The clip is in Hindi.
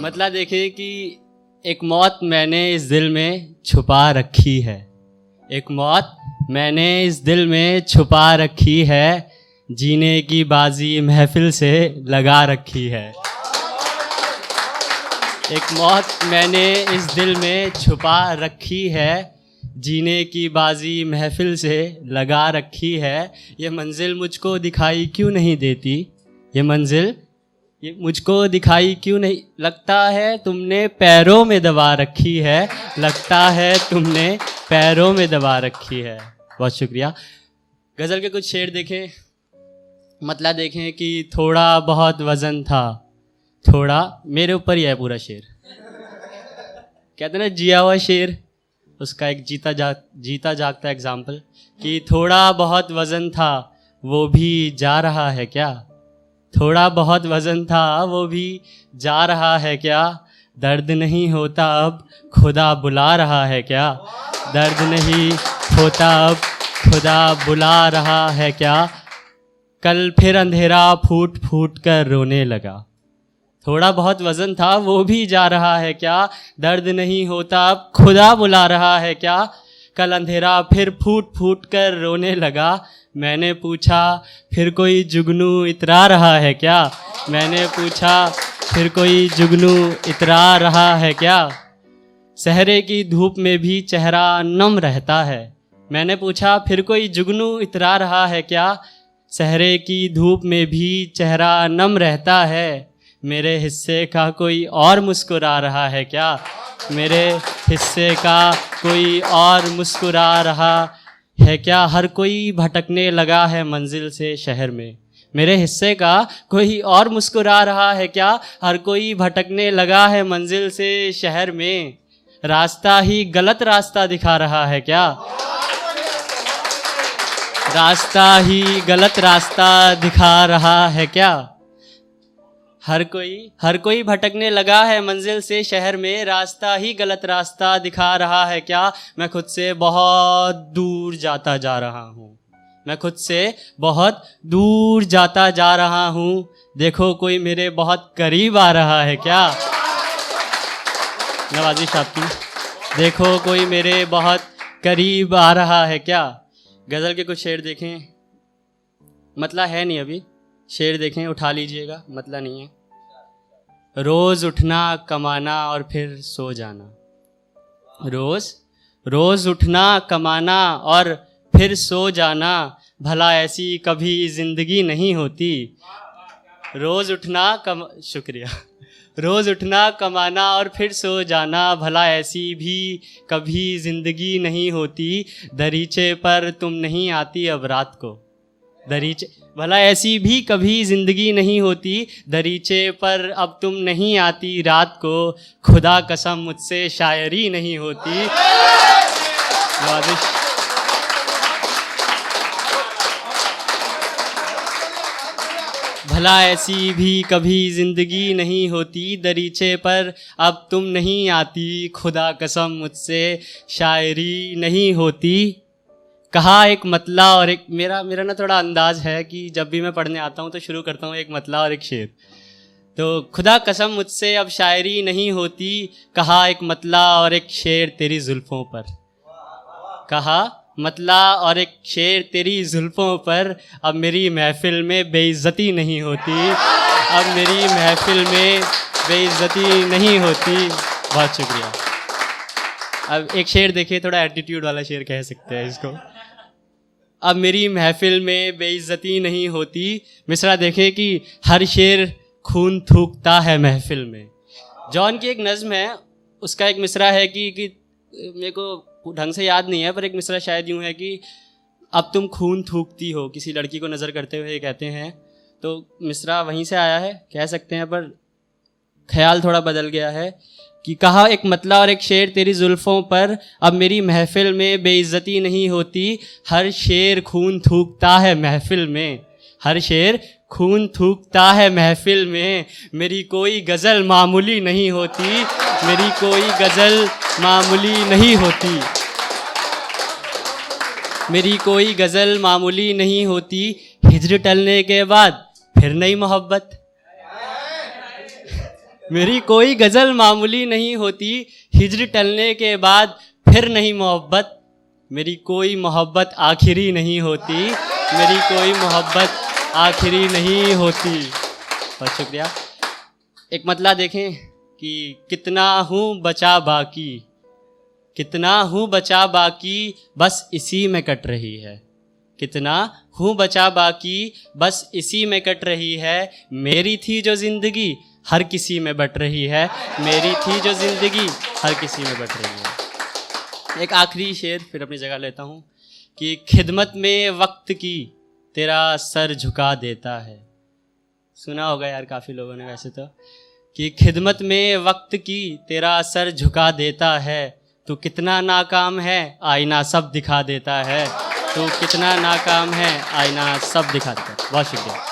मतलब देखिए कि एक मौत मैंने इस दिल में छुपा रखी है। एक मौत मैंने इस दिल में छुपा रखी है, जीने की बाजी महफिल से लगा रखी है। एक मौत मैंने इस दिल में छुपा रखी है, जीने की बाजी महफिल से लगा रखी है। ये मंजिल मुझको दिखाई क्यों नहीं देती? ये मंजिल ये मुझको दिखाई क्यों नहीं? लगता है तुमने पैरों में दबा रखी है। लगता है तुमने पैरों में दबा रखी है। बहुत शुक्रिया। गज़ल के कुछ शेर देखें। मतलब देखें कि थोड़ा बहुत वज़न था। थोड़ा, मेरे ऊपर ही है पूरा शेर। कहते ना, जिया हुआ शेर, उसका एक जीता जा, जीता जागता एग्ज़ाम्पल कि थोड़ा बहुत वज़न था, वो भी जा रहा है क्या? थोड़ा बहुत वज़न था, वो भी जा रहा है क्या? दर्द नहीं होता अब, खुदा बुला रहा है क्या? दर्द नहीं होता अब, खुदा बुला रहा है क्या? कल फिर अंधेरा फूट फूट कर रोने लगा। थोड़ा बहुत वज़न था, वो भी जा रहा है क्या? दर्द नहीं होता अब, खुदा बुला रहा है क्या? कल अंधेरा फिर फूट फूट कर रोने लगा। मैंने पूछा, फिर कोई जुगनू इतरा रहा है क्या? मैंने पूछा, फिर कोई जुगनू इतरा रहा है क्या? सहरे की धूप में भी चेहरा नम रहता है। मैंने पूछा, फिर कोई जुगनू इतरा रहा है क्या? सहरे की धूप में भी चेहरा नम रहता है। मेरे हिस्से का कोई और मुस्कुरा रहा है क्या? मेरे हिस्से का कोई और मुस्कुरा रहा है क्या हर कोई भटकने लगा है मंजिल से शहर में? मेरे हिस्से का कोई और मुस्कुरा रहा है क्या? हर कोई भटकने लगा है मंजिल से शहर में? रास्ता ही गलत रास्ता दिखा रहा है क्या? रास्ता ही गलत रास्ता दिखा रहा है क्या? हर कोई हर कोई भटकने लगा है मंजिल से शहर में, रास्ता ही गलत रास्ता दिखा रहा है क्या? मैं खुद से बहुत दूर जाता जा रहा हूँ। मैं खुद से बहुत दूर जाता जा रहा हूँ। देखो कोई मेरे बहुत करीब आ रहा है क्या? नवाजी शापी देखो कोई मेरे बहुत करीब आ रहा है क्या? गज़ल के कुछ शेर देखें। मतला है नहीं अभी। शेर देखें, उठा लीजिएगा मतलब नहीं है। रोज़ उठना, कमाना और फिर सो जाना। रोज़ रोज़ उठना, कमाना और फिर सो जाना, भला ऐसी कभी ज़िंदगी नहीं होती। रोज़ उठना, कम, शुक्रिया। रोज़ उठना, कमाना और फिर सो जाना, भला ऐसी भी कभी ज़िंदगी नहीं होती। दरीचे पर तुम नहीं आती अब रात को। दरीचे, भला ऐसी भी कभी ज़िंदगी नहीं होती? दरीचे पर अब तुम नहीं आती रात को। खुदा कसम मुझसे शायरी नहीं होती। भला ऐसी भी कभी ज़िंदगी नहीं होती? दरीचे पर अब तुम नहीं आती। खुदा कसम मुझसे शायरी नहीं होती। कहा एक मतला और एक मेरा मेरा ना थोड़ा अंदाज है कि जब भी मैं पढ़ने आता हूँ तो शुरू करता हूँ एक मतला और एक शेर। तो खुदा कसम मुझसे अब शायरी नहीं होती, कहा एक मतला और एक शेर तेरी जुल्फ़ों पर। कहा मतला और एक शेर तेरी जुल्फ़ों पर, अब मेरी महफिल में बेइज्जती नहीं होती, अब मेरी महफिल में बेइज्जती नहीं होती। बहुत शुक्रिया। अब एक शेर देखिए, थोड़ा एटीट्यूड वाला शेर कह सकते हैं इसको। अब मेरी महफिल में बेइज्जती नहीं होती। मिसरा देखे कि हर शेर खून थूकता है महफिल में। जॉन की एक नज़म है, उसका एक मिसरा है कि कि मेरे को ढंग से याद नहीं है, पर एक मिसरा शायद यूँ है कि अब तुम खून थूकती हो, किसी लड़की को नज़र करते हुए कहते हैं। तो मिसरा वहीं से आया है, कह सकते हैं, पर ख्याल थोड़ा बदल गया है। कि कहा एक मतला और एक शेर तेरी जुल्फ़ों पर, अब मेरी महफिल में बेइज्जती नहीं होती। हर शेर खून थूकता है महफिल में। हर शेर खून थूकता है महफिल में। मेरी कोई गज़ल मामूली नहीं होती। मेरी कोई गज़ल मामूली नहीं होती। मेरी कोई गज़ल मामूली नहीं होती। हिजर टलने के बाद फिर नई मोहब्बत। मेरी कोई गज़ल मामूली नहीं होती। हिजर टलने के बाद फिर नहीं मोहब्बत। मेरी कोई मोहब्बत आखिरी नहीं होती। मेरी कोई मोहब्बत आखिरी नहीं होती। बहुत शुक्रिया। एक मतला देखें कि कितना हूँ बचा बाकी। कितना हूँ बचा बाकी, बस इसी में कट रही है। कितना हूँ बचा बाकी, बस इसी में कट रही है। मेरी थी जो ज़िंदगी हर किसी में बट रही है। मेरी थी जो ज़िंदगी, हर किसी में बट रही है। एक आखिरी शेर फिर अपनी जगह लेता हूँ कि खिदमत में वक्त की तेरा सर झुका देता है। सुना होगा यार काफ़ी लोगों ने वैसे तो कि खिदमत में वक्त की तेरा सर झुका देता है। तू कितना नाकाम है, आईना सब दिखा देता है। तू कितना नाकाम है, आईना सब दिखा देता है। बहुत शुक्रिया।